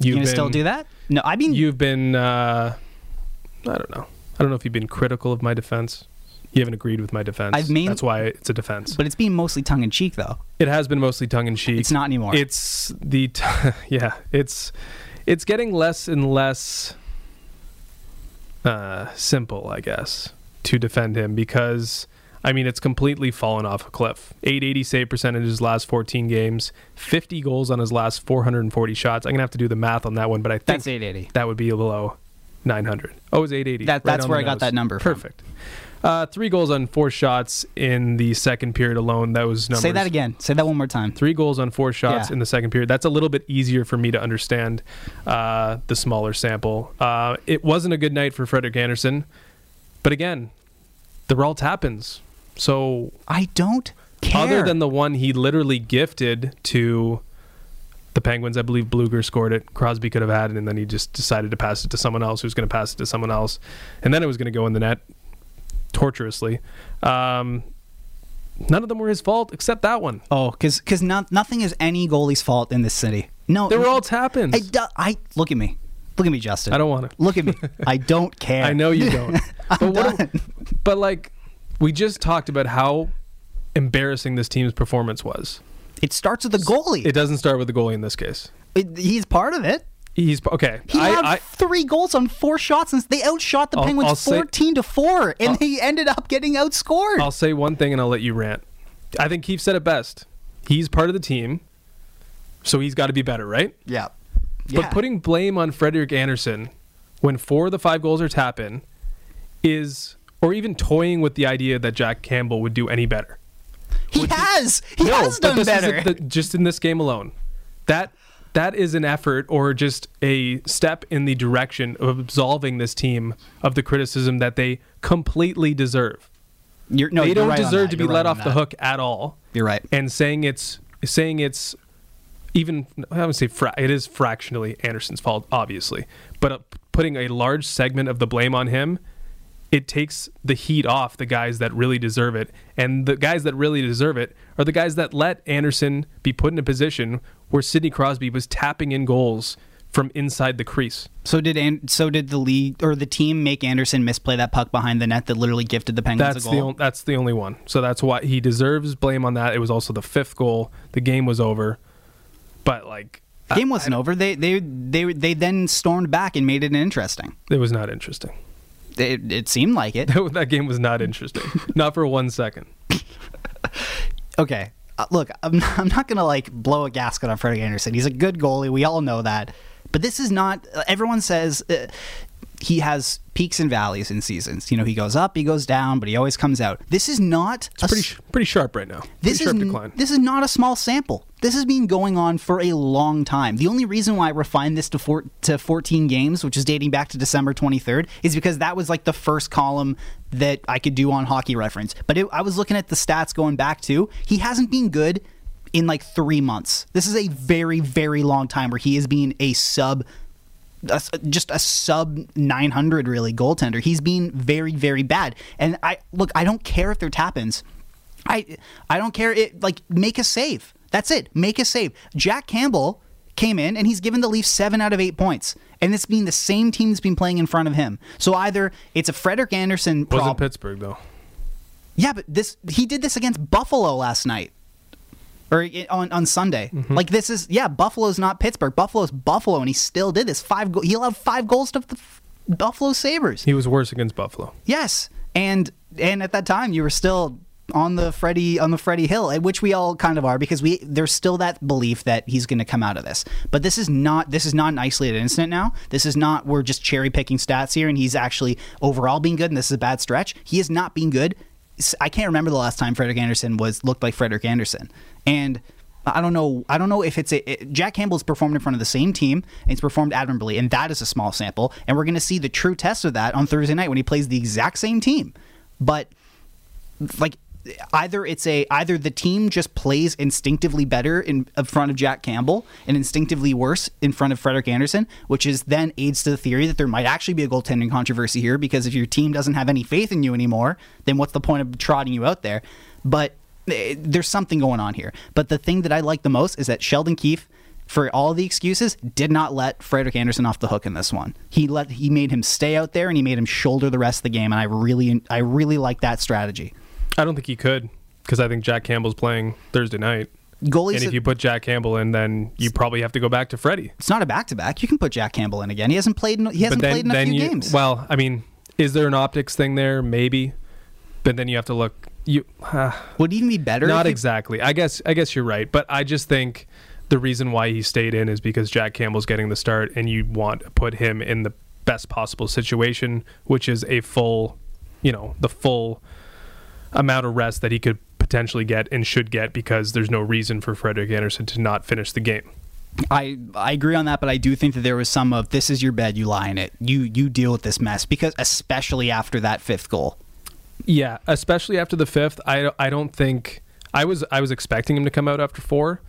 You
You've
gonna still do that? No, I mean,
You've been uh, I don't know. I don't know if you've been critical of my defense. You haven't agreed with my defense.
I've main-
That's why it's a defense.
But it's been mostly tongue in cheek, though.
It has been mostly tongue in cheek.
It's not anymore.
It's the t- yeah. It's it's getting less and less uh, simple, I guess, to defend him because I mean it's completely fallen off a cliff. 880 save percentage his last 14 games, 50 goals on his last 440 shots. I'm gonna have to do the math on that one, but I think
That's 880.
that would be below 900. Oh, it's 880.
That-
right
that's where I got
nose.
that number from.
Perfect. Uh, three goals on four shots in the second period alone. That was numbers.
Say that again. Say that one more time.
Three goals on four shots
Yeah.
in the second period. That's a little bit easier for me to understand uh, the smaller sample. Uh, it wasn't a good night for Frederik Andersen, but again, the Ralt happens. So
I don't care.
other than the one he literally gifted to the Penguins, I believe Blueger scored it. Crosby could have had it, and then he just decided to pass it to someone else who's going to pass it to someone else, and then it was going to go in the net torturously. Um, none of them were his fault except that one.
Oh, because because not, nothing is any goalie's fault in this city. No,
They were all happens.
I, I look at me, look at me, Justin.
I don't want to.
look at me. I don't care.
I know you don't. but what? But like, we just talked about how embarrassing this team's performance was.
It starts with the goalie.
It doesn't start with the goalie in this case.
It- he's part of it.
He's okay.
He
I,
had
I,
three goals on four shots, and they outshot the
I'll-
Penguins
I'll say-
fourteen to four, and
I'll-
he ended up getting outscored.
I'll say one thing and I'll let you rant. I think Keefe said it best. He's part of the team, so he's got to be better, right?
yeah,
But putting blame on Frederik Andersen when four of the five goals are tap in is, or even toying with the idea that Jack Campbell would do any better.
he has he
No,
has done better.
a- the- just in this game alone, that that is an effort or just a step in the direction of absolving this team of the criticism that they completely deserve.
You're, no,
they don't
right
deserve to be
You're
let
right
off the hook at all.
You're right.
And saying it's saying it's even I would say fra- it is fractionally Andersen's fault, obviously, but uh, putting a large segment of the blame on him, it takes the heat off the guys that really deserve it, and the guys that really deserve it are the guys that let Andersen be put in a position where Sidney Crosby was tapping in goals from inside the crease.
So did An- so did the league or the team make Andersen misplay that puck behind the net that literally gifted the Penguins
That's
a
the
goal?
only, that's the only one. So that's why he deserves blame on that. It was also the fifth goal. The game was over, but like
The game wasn't over. They they they they then stormed back and made it interesting.
it was not interesting.
It, it seemed like it.
that game was not interesting. not for one second.
Okay, uh, look, I'm not, I'm not gonna like blow a gasket on Freddie Andersen. He's a good goalie. We all know that. But this is not. Uh, everyone says uh, he has peaks and valleys in seasons. You know, he goes up, he goes down, but he always comes out. This is not a
Pretty sh- pretty sharp right now.
this is n-
decline.
this is not a small sample. This has been going on for a long time. The only reason why I refined this to four, to 14 games, which is dating back to December 23rd, is because that was like the first column that I could do on Hockey Reference. But it, I was looking at the stats going back to. He hasn't been good in like three months. This is a very very long time where he has been a sub a just a sub 900 really goaltender. He's been very very bad. And I look, I don't care if they're tap-ins. I I don't care it like make a save. That's it. Make a save. Jack Campbell came in and he's given the Leafs 7 out of 8 points. And it's been the same team that's been playing in front of him. So either it's a Frederik Andersen
Wasn't
problem.
Pittsburgh though.
Yeah, but this he did this against Buffalo last night. Or on, on Sunday.
Mm-hmm.
Like this is yeah, Buffalo's not Pittsburgh. Buffalo's Buffalo and he still did this. Five go- he allowed 5 goals to the f- Buffalo Sabres.
He was worse against Buffalo.
Yes. And and at that time you were still on the Freddie on the Freddie Hill, which we all kind of are because we there's still that belief that he's going to come out of this. But this is not this is not an isolated incident now. This is not we're just cherry picking stats here and he's actually overall being good and this is a bad stretch. He is not being good. I can't remember the last time Frederik Andersen was looked like Frederik Andersen. And I don't know. I don't know if it's a it, Jack Campbell's performed in front of the same team and he's performed admirably, and that is a small sample. And we're going to see the true test of that on Thursday night when he plays the exact same team. But like either it's a either the team just plays instinctively better in, in front of Jack Campbell and instinctively worse in front of Frederik Andersen, which is then aids to the theory that there might actually be a goaltending controversy here because if your team doesn't have any faith in you anymore, then what's the point of trotting you out there? But eh, there's something going on here. But the thing that I like the most is that Sheldon Keefe for all the excuses, did not let Frederik Andersen off the hook in this one. He let he made him stay out there and he made him shoulder the rest of the game, and I really I really like that strategy.
I don't think he could because I think Jack Campbell's playing Thursday night.
Goalies,
And if you put Jack Campbell in, then you probably have to go back to Freddie.
it's not a back to back. You can put Jack Campbell in again. He hasn't played. in- He hasn't played in a few
you,
games.
Well, I mean, is there an optics thing there? Maybe, but then you have to look. You uh,
Would it even be better?
not exactly. I guess. I guess you're right, but I just think the reason why he stayed in is because Jack Campbell's getting the start, and you want to put him in the best possible situation, which is a full, you know, the full amount of rest that he could potentially get and should get because there's no reason for Frederik Andersen to not finish the game.
I I agree on that, but I do think that there was some of this is your bed, you lie in it. You you deal with this mess because especially after that fifth goal.
Yeah, especially after the fifth, I I don't think I was I was expecting him to come out after four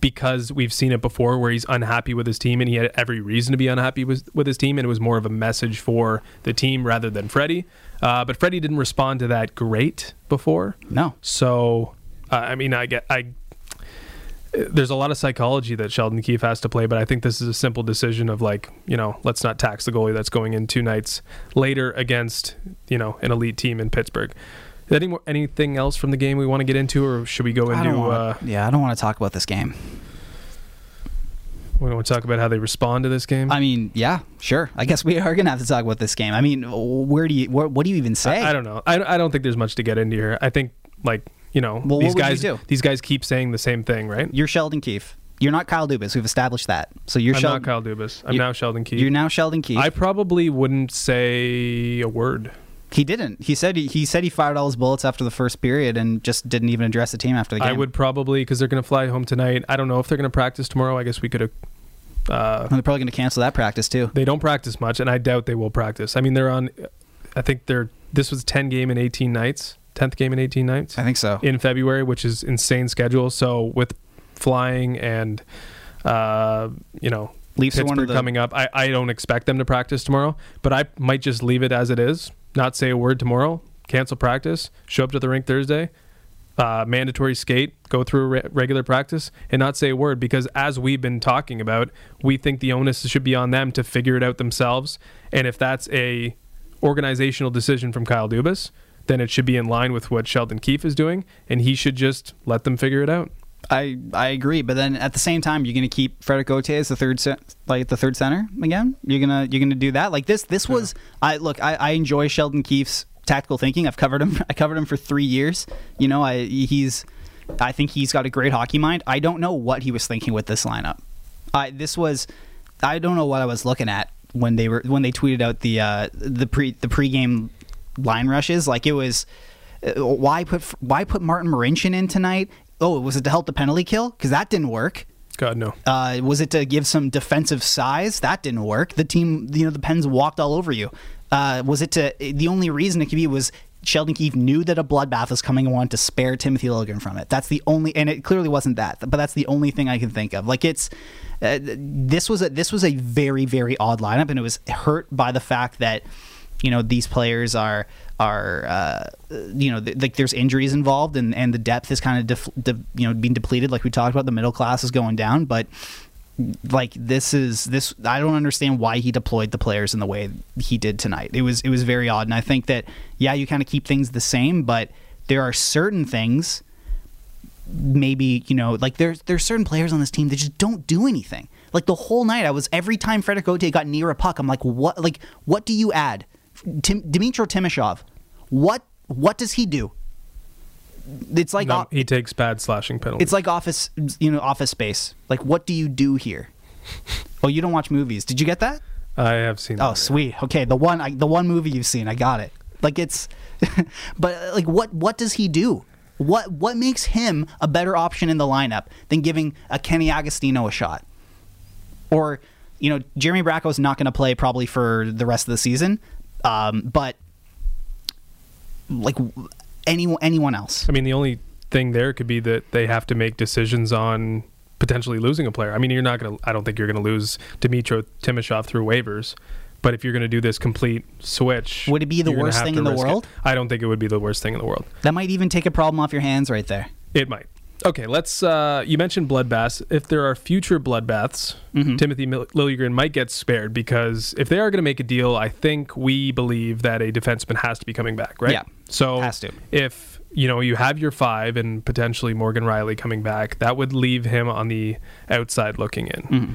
because we've seen it before where he's unhappy with his team and he had every reason to be unhappy with with his team and it was more of a message for the team rather than Freddie. Uh, but Freddie didn't respond to that great before.
No.
So uh, I mean, I get I. There's a lot of psychology that Sheldon Keefe has to play, but I think this is a simple decision of like, you know, let's not tax the goalie that's going in two nights later against, you know, an elite team in Pittsburgh. Any more, anything else from the game we want to get into, or should we go into?
don't wanna,
uh,
yeah, I don't want to talk about this game.
We want to talk about how they respond to this game.
I mean, yeah, sure. I guess we are gonna have to talk about this game. I mean, where do you where, what do you even say?
I, I don't know. I, I don't think there's much to get into here. I think like you know
Well,
these
what would you
guys
do?
these guys keep saying the same thing, right?
You're Sheldon Keefe. You're not Kyle Dubas. We've established that. So you're
I'm
Sheldon.
not Kyle Dubas. I'm now Sheldon Keefe.
You're now Sheldon Keefe.
I probably wouldn't say a word.
He didn't. He said he, he said he fired all his bullets after the first period and just didn't even address the team after the game.
I would probably because they're going to fly home tonight. I don't know if they're going to practice tomorrow. I guess we could have. Uh,
And they're probably going to cancel that practice too.
they don't practice much, and I doubt they will practice. I mean, they're on. I think they're. This was ten game in eighteen nights. Tenth game in eighteen nights
I think so.
in February, which is insane schedule. So with flying and, uh, you know,
Leafs
Pittsburgh
of the
coming up, I, I don't expect them to practice tomorrow. But I might just leave it as it is. Not say a word tomorrow. Cancel practice. Show up to the rink Thursday. Uh, mandatory skate. Go through re- regular practice and not say a word because as we've been talking about, we think the onus should be on them to figure it out themselves. And if that's a organizational decision from Kyle Dubas, then it should be in line with what Sheldon Keefe is doing, and he should just let them figure it out.
I I agree, but then at the same time, you're going to keep Frederik Gauthier as the third like the third center again. You're gonna you're gonna do that like this. This was I look. I, I enjoy Sheldon Keefe's tactical thinking. I've covered him. I covered him for three years. You know, I he's I think he's got a great hockey mind. I don't know what he was thinking with this lineup. I this was I don't know what I was looking at when they were when they tweeted out the uh, the pre the pregame line rushes. Like it was uh, why put why put Martin Marincin in tonight? Oh, was it to help the penalty kill? Because that didn't work.
God no.
Uh, was it to give some defensive size? That didn't work. The team, you know, the Pens walked all over you. Uh, was it to the only reason it could be was Sheldon Keefe knew that a bloodbath was coming and wanted to spare Timothy Liljegren from it. That's the only, and it clearly wasn't that, but that's the only thing I can think of. Like it's uh, this was a this was a very very odd lineup, and it was hurt by the fact that you know these players are are uh, you know th- like there's injuries involved and and the depth is kind of def- de- you know being depleted like we talked about the middle class is going down but like this is this I don't understand why he deployed the players in the way he did tonight. It was it was very odd and I think that yeah you kind of keep things the same but there are certain things maybe you know like there's there's certain players on this team that just don't do anything. Like the whole night I was every time Frederik Gauthier got near a puck I'm like what like what do you add? Tim, Dmytro Timashov. What what does he do? It's like
No, he takes bad slashing penalties.
it's like office you know office space. Like what do you do here? oh, you don't watch movies. Did you get that?
I have seen.
Oh,
that.
sweet. Okay, the one I, the one movie you've seen, I got it. Like it's but uh, like what what does he do? What what makes him a better option in the lineup than giving a Kenny Agostino a shot? Or you know, Jeremy Bracco's not going to play probably for the rest of the season. Um, but like anyone anyone else.
I mean, the only thing there could be that they have to make decisions on potentially losing a player. I mean, you're not going to. I don't think you're going to lose Dmytro Timashov through waivers. But if you're going to do this complete switch,
Would it be the worst thing in the
risk it.
world?
I don't think it would be the worst thing in the world.
That might even take a problem off your hands right there.
It might. Okay, let's. Uh, you mentioned bloodbaths. If there are future bloodbaths,
Mm-hmm.
Timothy Mil- Liljegren might get spared because if they are going to make a deal, I think we believe that a defenseman has to be coming back, right?
Yeah,
So
has to.
if you know you have your five and potentially Morgan Rielly coming back, that would leave him on the outside looking in.
Mm-hmm.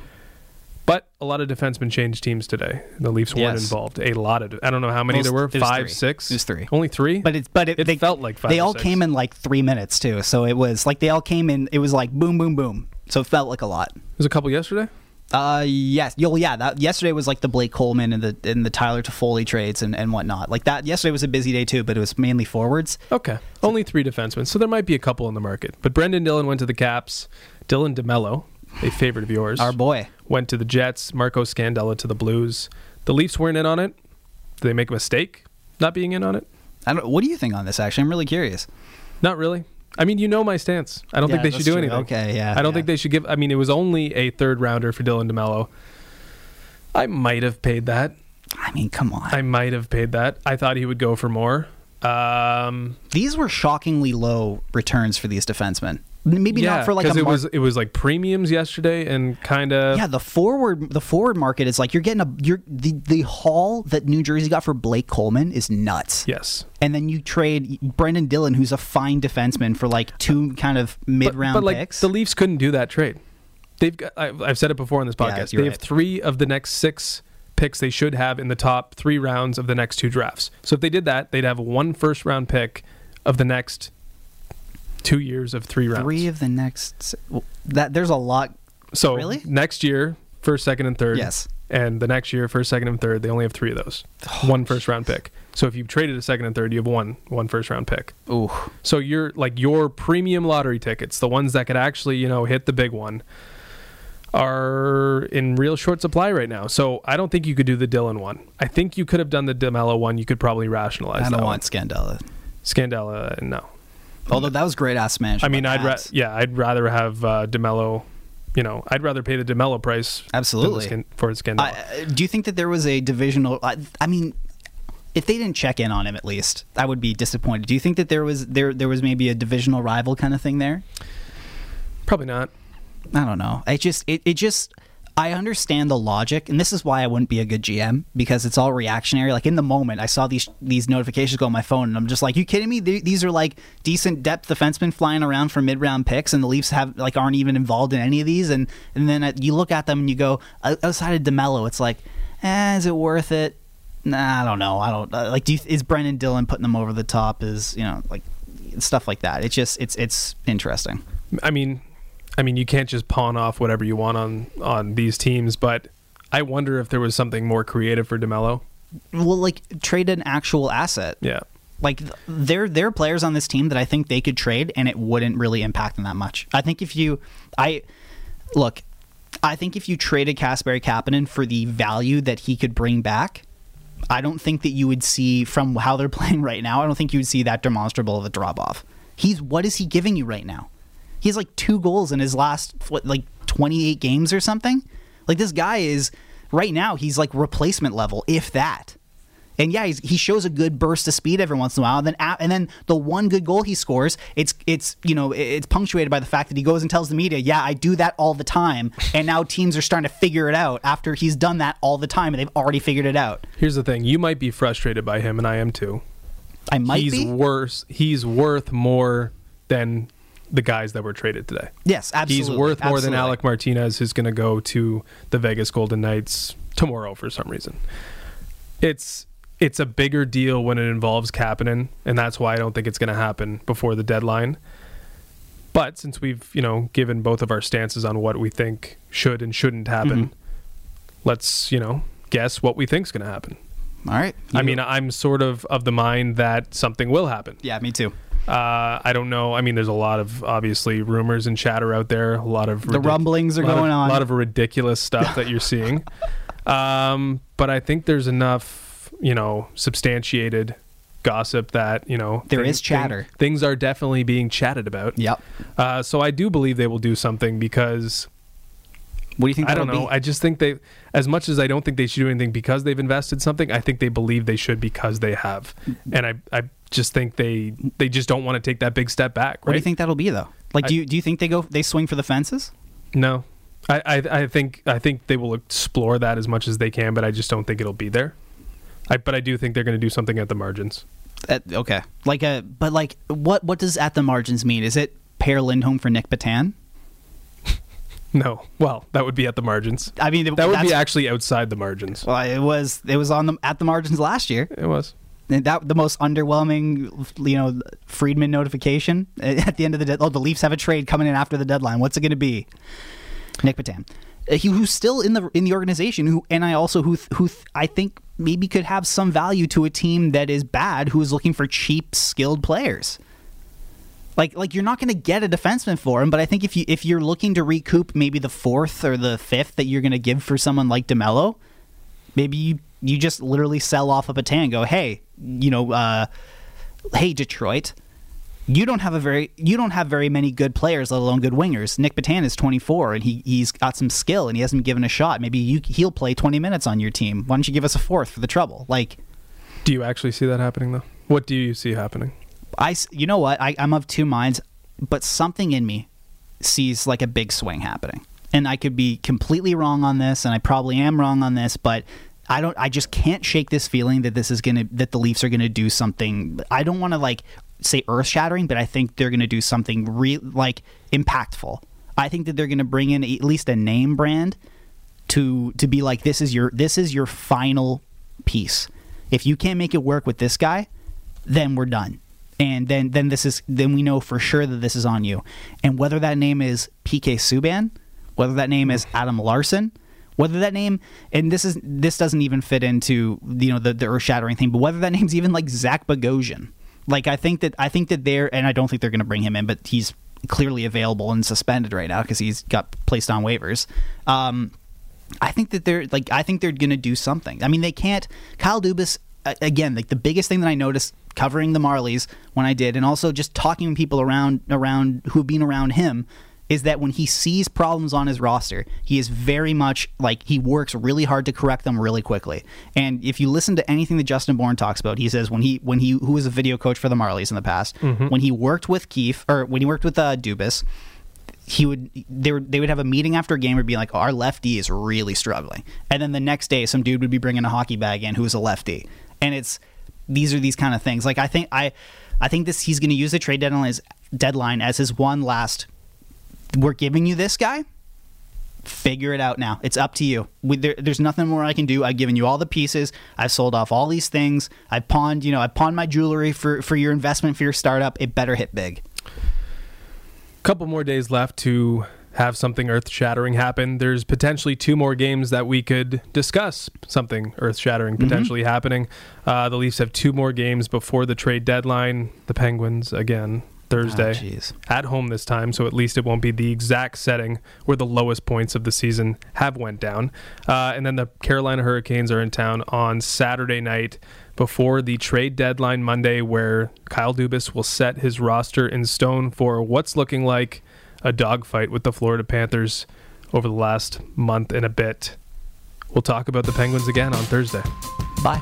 But a lot of defensemen changed teams today. The Leafs weren't involved. A lot of. I don't know how many
Well,
there were. Five,
three.
six.
It was three.
Only three.
But it's but it,
It
they
felt like five
They
or
all
six.
came in like three minutes too, so it was like they all came in. It was like boom, boom, boom. So it felt like a lot.
Was a couple yesterday.
Uh, yes, yo, yeah. That yesterday was like the Blake Coleman and the and the Tyler Toffoli trades and, and whatnot. Like that. Yesterday was a busy day too, but it was mainly forwards.
Okay. Only three defensemen. So there might be a couple in the market. But Brendan Dillon went to the Caps. Dylan DeMelo, a favorite of yours,
Our boy.
went to the Jets. Marco Scandella to the Blues. The Leafs weren't in on it. Did they make a mistake not being in on it?
I don't. What do you think on this? Actually, I'm really curious.
Not really. I mean, you know my stance. I don't
Yeah,
think they should do
true.
anything.
Okay, yeah,
I don't
yeah.
think they should give. I mean, it was only a third rounder for Dylan DeMelo. I might have paid that.
I mean, come on.
I might have paid that. I thought he would go for more. Um,
these were shockingly low returns for these defensemen. Maybe
yeah,
not for like a
it
mar-
was it was like premiums yesterday and kind of
yeah, the forward the forward market is like you're getting a you're the the haul that New Jersey got for Blake Coleman is nuts.
yes.
And then you trade Brendan Dillon, who's a fine defenseman, for like two kind of mid round
but, but like
picks.
the Leafs couldn't do that trade. They've got. I've said it before on this podcast.
you're
they
right.
have three of the next six picks they should have in the top three rounds of the next two drafts. So if they did that, they'd have one first round pick of the next two years of three rounds.
Three of the next that there's a lot.
so
Really?
next year, first, second, and third.
Yes.
And the next year, first, second, and third, they only have three of those. Oh, one first round pick. So if you've traded a second and third, you have one one first round pick.
Ooh,
So you're like your premium lottery tickets, the ones that could actually, you know, hit the big one, are in real short supply right now. So I don't think you could do the Dylan one. I think you could have done the DeMelo one. You could probably rationalize.
I don't
that
want Scandella.
one. Scandella. No,
Although that was great ass management.
I mean, I'd ra- yeah, I'd rather have uh, DeMelo. You know, I'd rather pay the DeMelo price
Absolutely.
skin, for Scandella.
I- uh, do you think that there was a divisional? I, I mean, if they didn't check in on him at least, I would be disappointed. Do you think that there was there there was maybe a divisional rival kind of thing there?
probably not.
I don't know. I just it, it just I understand the logic, and this is why I wouldn't be a good GM because it's all reactionary. Like in the moment, I saw these these notifications go on my phone, and I'm just like, "You kidding me? These are like decent depth defensemen flying around for mid round picks, and the Leafs have like aren't even involved in any of these." And and then uh, you look at them and you go, outside of DeMelo, it's like, eh, is it worth it? Nah, I don't know. I don't uh, like. Do you, is Brendan Dillon putting them over the top? Is you know like stuff like that? It's just it's it's interesting.
I mean, I mean, you can't just pawn off whatever you want on on these teams, but I wonder if there was something more creative for DeMelo.
Well, like trade an actual asset.
Yeah.
like there there are players on this team that I think they could trade and it wouldn't really impact them that much. I think if you I look, I think if you traded Kasperi Kapanen for the value that he could bring back, I don't think that you would see from how they're playing right now, I don't think you would see that demonstrable of a drop off. He's what is he giving you right now? He has like two goals in his last what like 28 games or something. Like this guy is right now he's like replacement level if that. And yeah, he's, he shows a good burst of speed every once in a while. And then and then the one good goal he scores, it's it's you know it's punctuated by the fact that he goes and tells the media, "Yeah, I do that all the time." And now teams are starting to figure it out after he's done that all the time, and they've already figured it out.
Here's the thing: you might be frustrated by him, and I am too.
I might
he's
be.
worse. He's worth more than the guys that were traded today.
yes, absolutely.
He's worth more than. Alec Martinez, who's going to go to the Vegas Golden Knights tomorrow for some reason. It's it's a bigger deal when it involves Kapanen, and that's why I don't think it's going to happen before the deadline. But since we've you know given both of our stances on what we think should and shouldn't happen,
Mm-hmm.
let's you know guess what we think's going to happen.
All right.
I mean, I'm sort of of the mind that something will happen.
yeah, me too.
Uh, I don't know. I mean, there's a lot of obviously rumors and chatter out there. A lot of
The rumblings are
lot of-
going on.
A lot of ridiculous stuff that you're seeing. Um, but I think there's enough, you know, substantiated gossip that you know
There
thing-
is chatter.
thing- things are definitely being chatted about.
Yep.
Uh, so I do believe they will do something because
What do you think?
I don't know.
Be?
I just think they, as much as I don't think they should do anything because they've invested something, I think they believe they should because they have. And I, I just think they they just don't want to take that big step back.
What do you think that'll be though? Like,
I-
do you do you think they go they swing for the fences?
No, I, I I think I think they will explore that as much as they can, but I just don't think it'll be there. I, but I do think they're going to do something at the margins.
At, okay, like a but like what what does at the margins mean? Is it Pär Lindholm for Nick Petan?
No, well, that would be at the margins.
I mean,
That would be actually outside the margins.
Well, it was it was on the at the margins last year.
It was.
That the most underwhelming, you know, Friedman notification at the end of the dead. Oh, the Leafs have a trade coming in after the deadline. What's it going to be? Nick Petan, uh, he, who's still in the in the organization, who and I also who who I think maybe could have some value to a team that is bad, who is looking for cheap, skilled players. Like like you're not going to get a defenseman for him, but I think if you if you're looking to recoup maybe the fourth or the fifth that you're going to give for someone like DeMelo, maybe you you just literally sell off a Petan go, hey, you know, uh, hey Detroit, you don't have a very you don't have very many good players, let alone good wingers. Nick Petan is 24 and he he's got some skill and he hasn't been given a shot. Maybe you he'll play 20 minutes on your team. Why don't you give us a fourth for the trouble? Like
Do you actually see that happening though? What do you see happening?
I, you know what? I, I'm of two minds, but something in me sees like a big swing happening, and I could be completely wrong on this, and I probably am wrong on this, but I don't. I just can't shake this feeling that this is gonna that the Leafs are gonna do something. I don't want to like say earth shattering, but I think they're gonna do something real like impactful. I think that they're gonna bring in at least a name brand to to be like this is your this is your final piece. If you can't make it work with this guy, then we're done. And then then this is then we know for sure that this is on you. And whether that name is PK Subban, whether that name is Adam Larsson, whether that name and this is this doesn't even fit into you know the the earth shattering thing, but whether that name's even like Zach Bogosian. Like I think that I think that they're and I don't think they're going to bring him in, but he's clearly available and suspended right now because he's got placed on waivers. Um, I think that they're like I think they're going to do something. I mean, they can't. Kyle Dubas again, like the biggest thing that I noticed covering the Marlies when I did, and also just talking to people around around who've been around him, is that when he sees problems on his roster, he is very much like he works really hard to correct them really quickly. And if you listen to anything that Justin Bourne talks about, he says when he when he who was a video coach for the Marlies in the past, when he worked with Keefe or when he worked with uh, Dubas he would they would they would have a meeting after a game would be like, oh, our lefty is really struggling, and then the next day some dude would be bringing a hockey bag in who is a lefty, and it's these are these kind of things. Like I think I I think this he's going to use the trade deadline as deadline as his one last. We're giving you this guy. Figure it out now. It's up to you. We, there, there's nothing more I can do. I've given you all the pieces. I've sold off all these things. I pawned, you know, I pawned my jewelry for for your investment for your startup. It better hit big.
couple more days left to have something earth shattering happen. There's potentially two more games that we could discuss something earth shattering potentially happening. Uh, the Leafs have two more games before the trade deadline. The Penguins again Thursday
jeez.
at home this time, so at least it won't be the exact setting where the lowest points of the season have went down. Uh, and then the Carolina Hurricanes are in town on Saturday night before the trade deadline Monday, where Kyle Dubas will set his roster in stone for what's looking like a dogfight with the Florida Panthers over the last month and a bit. We'll talk about the Penguins again on Thursday.
Bye.